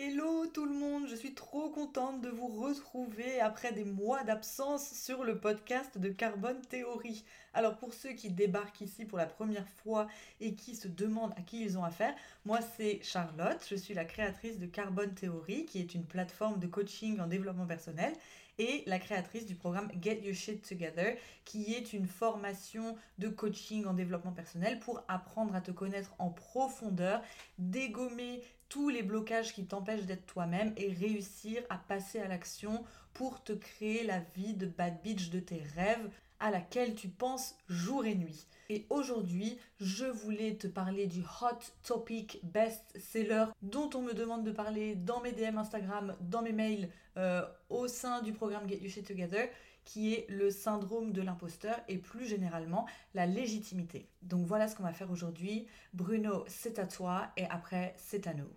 Hello tout le monde, je suis trop contente de vous retrouver après des mois d'absence sur le podcast de Carbone Théorie. Alors pour ceux qui débarquent ici pour la première fois et qui se demandent à qui ils ont affaire, moi c'est Charlotte, je suis la créatrice de Carbone Théorie qui est une plateforme de coaching en développement personnel et la créatrice du programme Get Your Shit Together, qui est une formation de coaching en développement personnel pour apprendre à te connaître en profondeur, dégommer tous les blocages qui t'empêchent d'être toi-même et réussir à passer à l'action pour te créer la vie de bad bitch de tes rêves à laquelle tu penses jour et nuit. Et aujourd'hui, je voulais te parler du hot topic best seller dont on me demande de parler dans mes DM Instagram, dans mes mails, euh, au sein du programme Get You Shit Together, qui est le syndrome de l'imposteur et plus généralement la légitimité. Donc voilà ce qu'on va faire aujourd'hui. Bruno, c'est à toi et après, c'est à nous.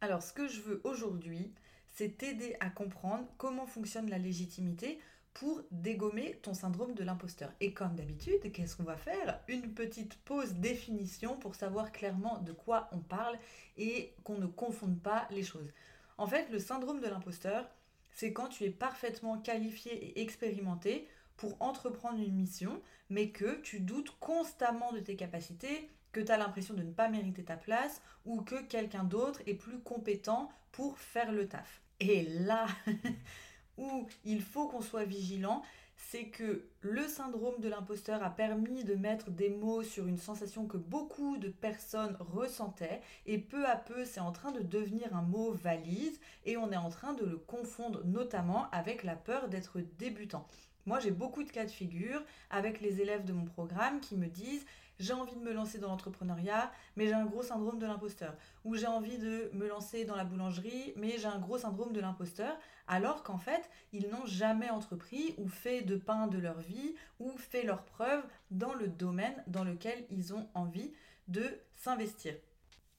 Alors ce que je veux aujourd'hui, c'est t'aider à comprendre comment fonctionne la légitimité pour dégommer ton syndrome de l'imposteur. Et comme d'habitude, qu'est-ce qu'on va faire? Une petite pause définition pour savoir clairement de quoi on parle et qu'on ne confonde pas les choses. En fait, le syndrome de l'imposteur, c'est quand tu es parfaitement qualifié et expérimenté pour entreprendre une mission, mais que tu doutes constamment de tes capacités, que tu as l'impression de ne pas mériter ta place ou que quelqu'un d'autre est plus compétent pour faire le taf. Et là où il faut qu'on soit vigilant, c'est que le syndrome de l'imposteur a permis de mettre des mots sur une sensation que beaucoup de personnes ressentaient et peu à peu c'est en train de devenir un mot valise et on est en train de le confondre notamment avec la peur d'être débutant. Moi j'ai beaucoup de cas de figure avec les élèves de mon programme qui me disent j'ai envie de me lancer dans l'entrepreneuriat, mais j'ai un gros syndrome de l'imposteur. Ou j'ai envie de me lancer dans la boulangerie, mais j'ai un gros syndrome de l'imposteur, alors qu'en fait, ils n'ont jamais entrepris ou fait de pain de leur vie ou fait leurs preuves dans le domaine dans lequel ils ont envie de s'investir.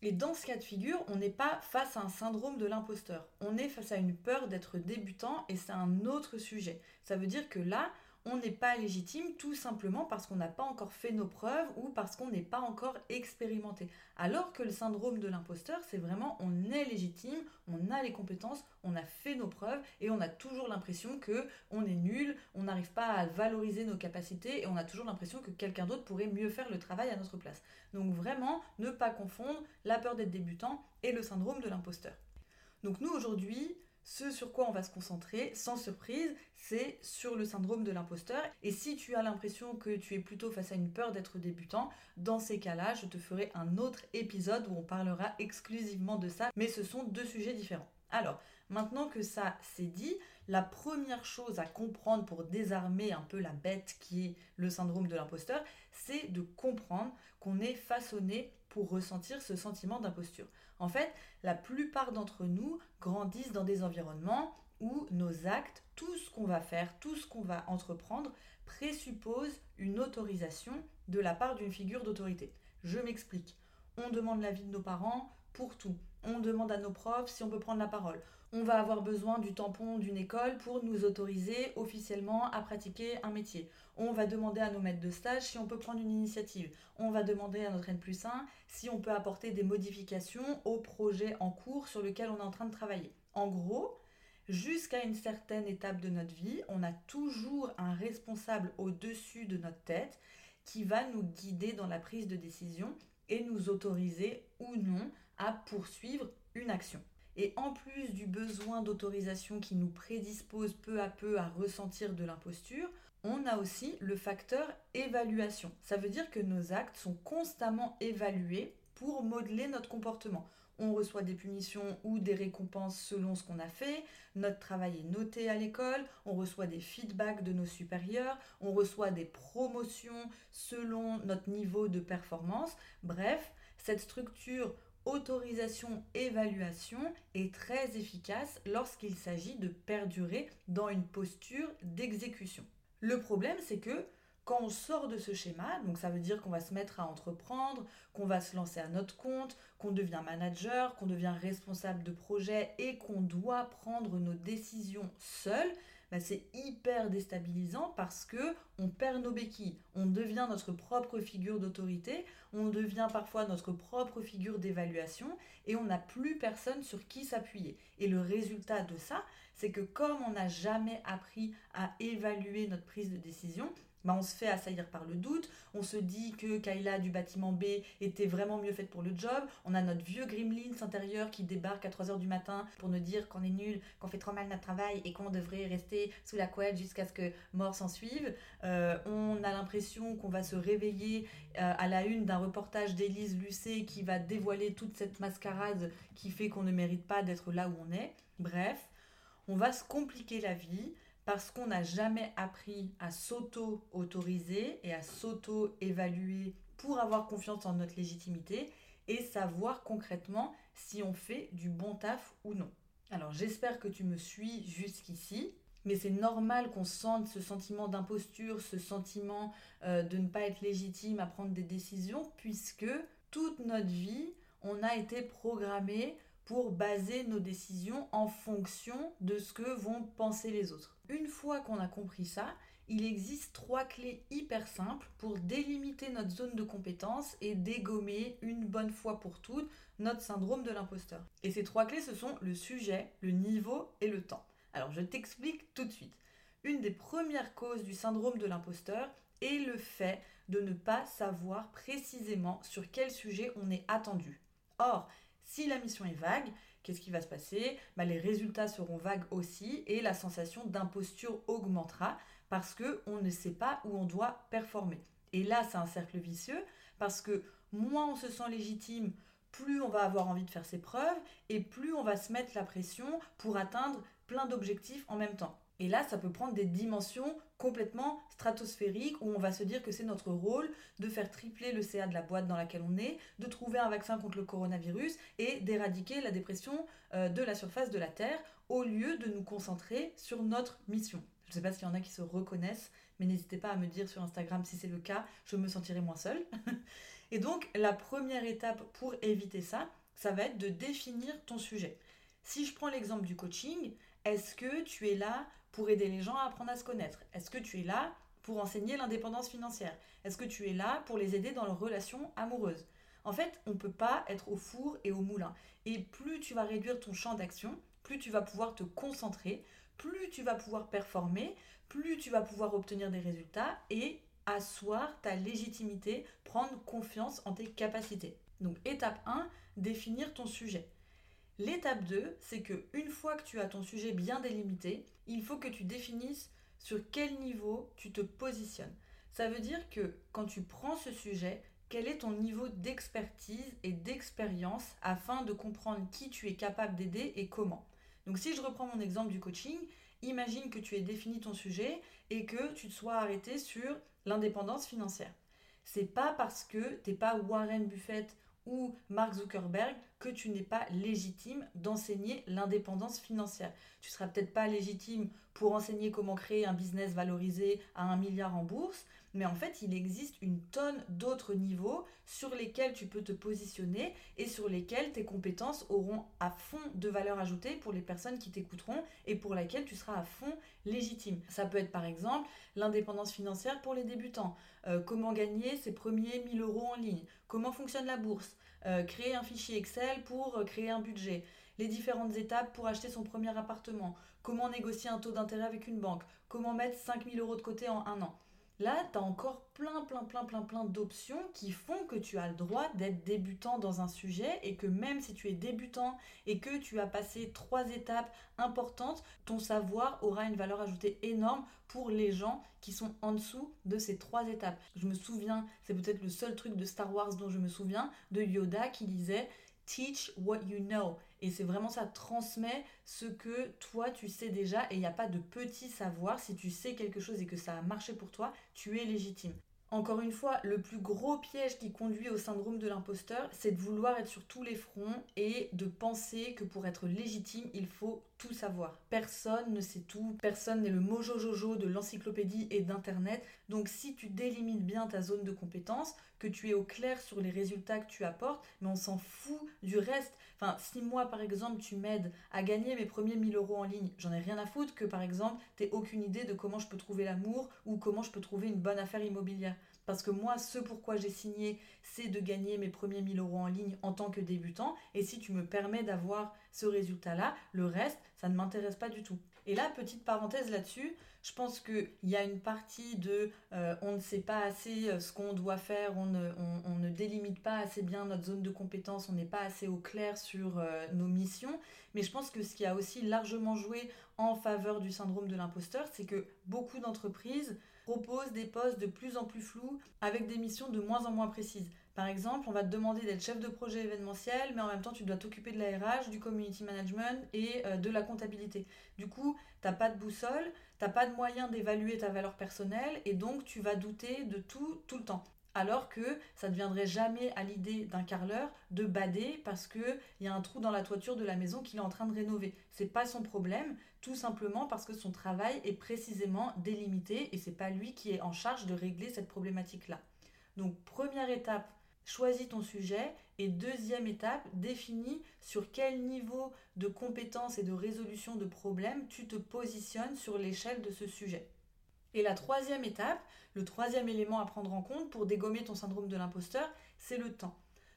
Et dans ce cas de figure, on n'est pas face à un syndrome de l'imposteur. On est face à une peur d'être débutant et c'est un autre sujet. Ça veut dire que là, on n'est pas légitime tout simplement parce qu'on n'a pas encore fait nos preuves ou parce qu'on n'est pas encore expérimenté. Alors que le syndrome de l'imposteur, c'est vraiment on est légitime, on a les compétences, on a fait nos preuves et on a toujours l'impression que on est nul, on n'arrive pas à valoriser nos capacités et on a toujours l'impression que quelqu'un d'autre pourrait mieux faire le travail à notre place. Donc vraiment, ne pas confondre la peur d'être débutant et le syndrome de l'imposteur. Donc nous aujourd'hui, ce sur quoi on va se concentrer, sans surprise, c'est sur le syndrome de l'imposteur. Et si tu as l'impression que tu es plutôt face à une peur d'être débutant, dans ces cas-là, je te ferai un autre épisode où on parlera exclusivement de ça, mais ce sont deux sujets différents. Alors, maintenant que ça c'est dit, la première chose à comprendre pour désarmer un peu la bête qui est le syndrome de l'imposteur, c'est de comprendre qu'on est façonné ressentir ce sentiment d'imposture. En fait, la plupart d'entre nous grandissent dans des environnements où nos actes, tout ce qu'on va faire, tout ce qu'on va entreprendre, présuppose une autorisation de la part d'une figure d'autorité. Je m'explique. On demande l'avis de nos parents pour tout. On demande à nos profs si on peut prendre la parole on va avoir besoin du tampon d'une école pour nous autoriser officiellement à pratiquer un métier. On va demander à nos maîtres de stage si on peut prendre une initiative. On va demander à notre N plus 1 si on peut apporter des modifications au projet en cours sur lequel on est en train de travailler. En gros, jusqu'à une certaine étape de notre vie, on a toujours un responsable au-dessus de notre tête qui va nous guider dans la prise de décision et nous autoriser ou non à poursuivre une action. Et en plus du besoin d'autorisation qui nous prédispose peu à peu à ressentir de l'imposture, on a aussi le facteur évaluation. Ça veut dire que nos actes sont constamment évalués pour modeler notre comportement. On reçoit des punitions ou des récompenses selon ce qu'on a fait, notre travail est noté à l'école, on reçoit des feedbacks de nos supérieurs, on reçoit des promotions selon notre niveau de performance. Bref, cette structure autorisation-évaluation est très efficace lorsqu'il s'agit de perdurer dans une posture d'exécution. Le problème, c'est que quand on sort de ce schéma, donc ça veut dire qu'on va se mettre à entreprendre, qu'on va se lancer à notre compte, qu'on devient manager, qu'on devient responsable de projet et qu'on doit prendre nos décisions seul, bah, c'est hyper déstabilisant parce que on perd nos béquilles, on devient notre propre figure d'autorité, on devient parfois notre propre figure d'évaluation et on n'a plus personne sur qui s'appuyer. Et le résultat de ça, c'est que comme on n'a jamais appris à évaluer notre prise de décision, bah, on se fait assaillir par le doute, on se dit que Kayla du bâtiment B était vraiment mieux faite pour le job, on a notre vieux Gremlins intérieur qui débarque à 3h du matin pour nous dire qu'on est nul, qu'on fait trop mal notre travail et qu'on devrait rester sous la couette jusqu'à ce que mort s'en suive. Euh, on a l'impression qu'on va se réveiller euh, à la une d'un reportage d'Élise Lucet qui va dévoiler toute cette mascarade qui fait qu'on ne mérite pas d'être là où on est. Bref, on va se compliquer la vie parce qu'on n'a jamais appris à s'auto-autoriser et à s'auto-évaluer pour avoir confiance en notre légitimité et savoir concrètement si on fait du bon taf ou non. Alors j'espère que tu me suis jusqu'ici, mais c'est normal qu'on sente ce sentiment d'imposture, ce sentiment euh, de ne pas être légitime à prendre des décisions, puisque toute notre vie, on a été programmé pour baser nos décisions en fonction de ce que vont penser les autres. Une fois qu'on a compris ça, il existe trois clés hyper simples pour délimiter notre zone de compétence et dégommer une bonne fois pour toutes notre syndrome de l'imposteur. Et ces trois clés, ce sont le sujet, le niveau et le temps. Alors je t'explique tout de suite. Une des premières causes du syndrome de l'imposteur est le fait de ne pas savoir précisément sur quel sujet on est attendu. Or, si la mission est vague, qu'est-ce qui va se passer? Bah, Les résultats seront vagues aussi et la sensation d'imposture augmentera parce qu'on ne sait pas où on doit performer. Et là, c'est un cercle vicieux parce que moins on se sent légitime, plus on va avoir envie de faire ses preuves et plus on va se mettre la pression pour atteindre plein d'objectifs en même temps. Et là, ça peut prendre des dimensions complètement stratosphériques où on va se dire que c'est notre rôle de faire tripler le CA de la boîte dans laquelle on est, de trouver un vaccin contre le coronavirus et d'éradiquer la dépression euh, de la surface de la Terre au lieu de nous concentrer sur notre mission. Je ne sais pas s'il y en a qui se reconnaissent, mais n'hésitez pas à me dire sur Instagram si c'est le cas, je me sentirai moins seule. et donc, la première étape pour éviter ça, ça va être de définir ton sujet. Si je prends l'exemple du coaching, est-ce que tu es là pour aider les gens à apprendre à se connaître Est-ce que tu es là pour enseigner l'indépendance financière? Est-ce que tu es là pour les aider dans leurs relations amoureuses? En fait, on ne peut pas être au four et au moulin. Et plus tu vas réduire ton champ d'action, plus tu vas pouvoir te concentrer, plus tu vas pouvoir performer, plus tu vas pouvoir obtenir des résultats et asseoir ta légitimité, prendre confiance en tes capacités. Donc étape 1, définir ton sujet. L'étape 2, c'est que une fois que tu as ton sujet bien délimité, il faut que tu définisses sur quel niveau tu te positionnes. Ça veut dire que quand tu prends ce sujet, quel est ton niveau d'expertise et d'expérience afin de comprendre qui tu es capable d'aider et comment. Donc si je reprends mon exemple du coaching, imagine que tu aies défini ton sujet et que tu te sois arrêté sur l'indépendance financière. C'est pas parce que tu n'es pas Warren Buffett ou Mark Zuckerberg que tu n'es pas légitime d'enseigner l'indépendance financière. Tu seras peut-être pas légitime pour enseigner comment créer un business valorisé à un milliard en bourse, mais en fait, il existe une tonne d'autres niveaux sur lesquels tu peux te positionner et sur lesquels tes compétences auront à fond de valeur ajoutée pour les personnes qui t'écouteront et pour lesquelles tu seras à fond légitime. Ça peut être par exemple l'indépendance financière pour les débutants, euh, comment gagner ses premiers 1000 euros en ligne, comment fonctionne la bourse, euh, créer un fichier Excel pour euh, créer un budget, les différentes étapes pour acheter son premier appartement, comment négocier un taux d'intérêt avec une banque, comment mettre 5000 euros de côté en un an? Là, tu as encore plein, plein, plein, plein, plein d'options qui font que tu as le droit d'être débutant dans un sujet et que même si tu es débutant et que tu as passé trois étapes importantes, ton savoir aura une valeur ajoutée énorme pour les gens qui sont en dessous de ces trois étapes. Je me souviens, c'est peut-être le seul truc de Star Wars dont je me souviens, de Yoda qui disait Teach what you know. Et c'est vraiment ça, transmet ce que toi tu sais déjà et il n'y a pas de petit savoir. Si tu sais quelque chose et que ça a marché pour toi, tu es légitime. Encore une fois, le plus gros piège qui conduit au syndrome de l'imposteur, c'est de vouloir être sur tous les fronts et de penser que pour être légitime, il faut tout savoir. Personne ne sait tout, personne n'est le mojo jojo de l'encyclopédie et d'internet. Donc si tu délimites bien ta zone de compétence, que tu es au clair sur les résultats que tu apportes, mais on s'en fout du reste. Enfin, si moi par exemple tu m'aides à gagner mes premiers 1000 euros en ligne, j'en ai rien à foutre que par exemple t'aies aucune idée de comment je peux trouver l'amour ou comment je peux trouver une bonne affaire immobilière. Parce que moi, ce pourquoi j'ai signé, c'est de gagner mes premiers 1000 euros en ligne en tant que débutant. Et si tu me permets d'avoir ce résultat-là, le reste, ça ne m'intéresse pas du tout. Et là, petite parenthèse là-dessus, je pense qu'il y a une partie de euh, on ne sait pas assez euh, ce qu'on doit faire, on ne, délimite pas assez bien notre zone de compétence, on n'est pas assez au clair sur euh, nos missions. Mais je pense que ce qui a aussi largement joué en faveur du syndrome de l'imposteur, c'est que beaucoup d'entreprises propose des postes de plus en plus flous avec des missions de moins en moins précises. Par exemple, on va te demander d'être chef de projet événementiel, mais en même temps, tu dois t'occuper de la RH, du community management et euh, de la comptabilité. Du coup, tu n'as pas de boussole, tu n'as pas de moyen d'évaluer ta valeur personnelle et donc tu vas douter de tout tout le temps alors que ça ne viendrait jamais à l'idée d'un carleur de bader parce qu'il y a un trou dans la toiture de la maison qu'il est en train de rénover. C'est pas son problème, tout simplement parce que son travail est précisément délimité et c'est pas lui qui est en charge de régler cette problématique-là. Donc première étape, choisis ton sujet et deuxième étape, définis sur quel niveau de compétence et de résolution de problème tu te positionnes sur l'échelle de ce sujet. Et la troisième étape, le troisième élément à prendre en compte pour dégommer ton syndrome de l'imposteur, c'est le temps.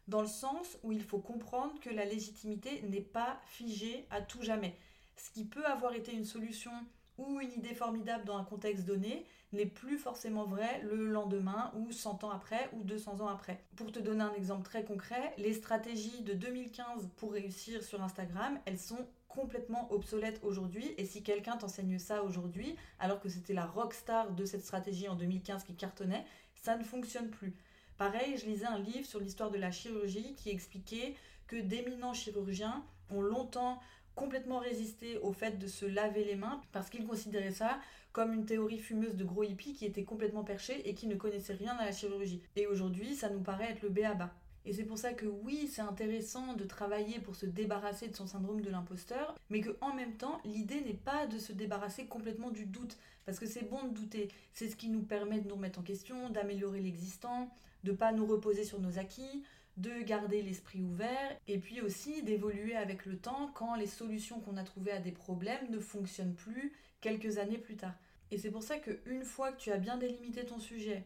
Dans le sens où il faut comprendre que la légitimité n'est pas figée à tout jamais. Ce qui peut avoir été une solution ou une idée formidable dans un contexte donné n'est plus forcément vrai le lendemain ou 100 ans après ou 200 ans après. Pour te donner un exemple très concret, les stratégies de 2015 pour réussir sur Instagram, elles sont complètement obsolète aujourd'hui. Et si quelqu'un t'enseigne ça aujourd'hui, alors que c'était la rockstar de cette stratégie en 2015 qui cartonnait, ça ne fonctionne plus. Pareil, je lisais un livre sur l'histoire de la chirurgie qui expliquait que d'éminents chirurgiens ont longtemps complètement résisté au fait de se laver les mains parce qu'ils considéraient ça comme une théorie fumeuse de gros hippies qui était complètement perchée et qui ne connaissaient rien à la chirurgie. Et aujourd'hui, ça nous paraît être le béaba. Et c'est pour ça que oui, c'est intéressant de travailler pour se débarrasser de son syndrome de l'imposteur, mais que en même temps, l'idée n'est pas de se débarrasser complètement du doute, parce que c'est bon de douter. C'est ce qui nous permet de nous remettre en question, d'améliorer l'existant, de pas nous reposer sur nos acquis, de garder l'esprit ouvert et puis aussi d'évoluer avec le temps quand les solutions qu'on a trouvées à des problèmes ne fonctionnent plus quelques années plus tard. Et c'est pour ça qu'une fois que tu as bien délimité ton sujet,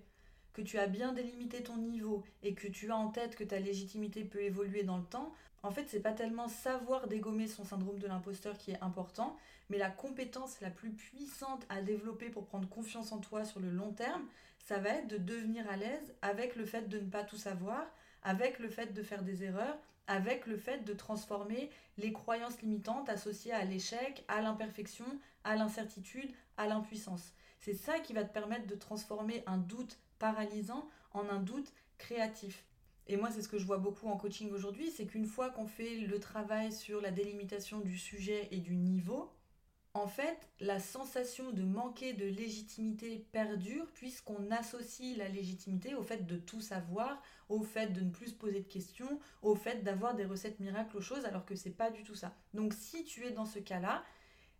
que tu as bien délimité ton niveau et que tu as en tête que ta légitimité peut évoluer dans le temps, en fait, c'est pas tellement savoir dégommer son syndrome de l'imposteur qui est important, mais la compétence la plus puissante à développer pour prendre confiance en toi sur le long terme, ça va être de devenir à l'aise avec le fait de ne pas tout savoir, avec le fait de faire des erreurs, avec le fait de transformer les croyances limitantes associées à l'échec, à l'imperfection, à l'incertitude, à l'impuissance. C'est ça qui va te permettre de transformer un doute paralysant en un doute créatif. Et moi, c'est ce que je vois beaucoup en coaching aujourd'hui, c'est qu'une fois qu'on fait le travail sur la délimitation du sujet et du niveau, en fait, la sensation de manquer de légitimité perdure puisqu'on associe la légitimité au fait de tout savoir, au fait de ne plus se poser de questions, au fait d'avoir des recettes miracles aux choses alors que c'est pas du tout ça. Donc si tu es dans ce cas-là,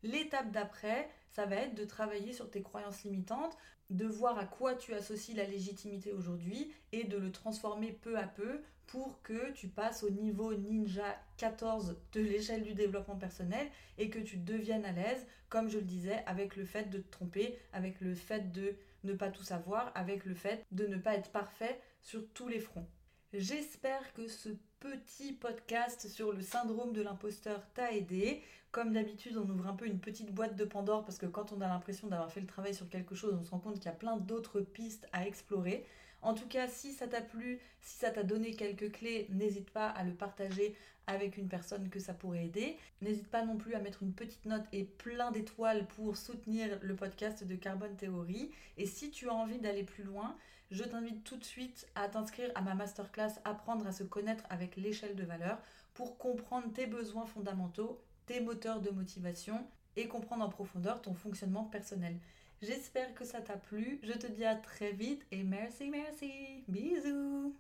l'étape d'après, ça va être de travailler sur tes croyances limitantes, de voir à quoi tu associes la légitimité aujourd'hui et de le transformer peu à peu pour que tu passes au niveau ninja 14 de l'échelle du développement personnel et que tu deviennes à l'aise, comme je le disais, avec le fait de te tromper, avec le fait de ne pas tout savoir, avec le fait de ne pas être parfait sur tous les fronts. J'espère que ce petit podcast sur le syndrome de l'imposteur t'a aidé. Comme d'habitude, on ouvre un peu une petite boîte de Pandore parce que quand on a l'impression d'avoir fait le travail sur quelque chose, on se rend compte qu'il y a plein d'autres pistes à explorer. En tout cas, si ça t'a plu, si ça t'a donné quelques clés, n'hésite pas à le partager avec une personne que ça pourrait aider. N'hésite pas non plus à mettre une petite note et plein d'étoiles pour soutenir le podcast de Carbone Théorie. Et si tu as envie d'aller plus loin, je t'invite tout de suite à t'inscrire à ma masterclass Apprendre à se connaître avec l'échelle de valeur pour comprendre tes besoins fondamentaux tes moteurs de motivation et comprendre en profondeur ton fonctionnement personnel. J'espère que ça t'a plu. Je te dis à très vite et merci, merci. Bisous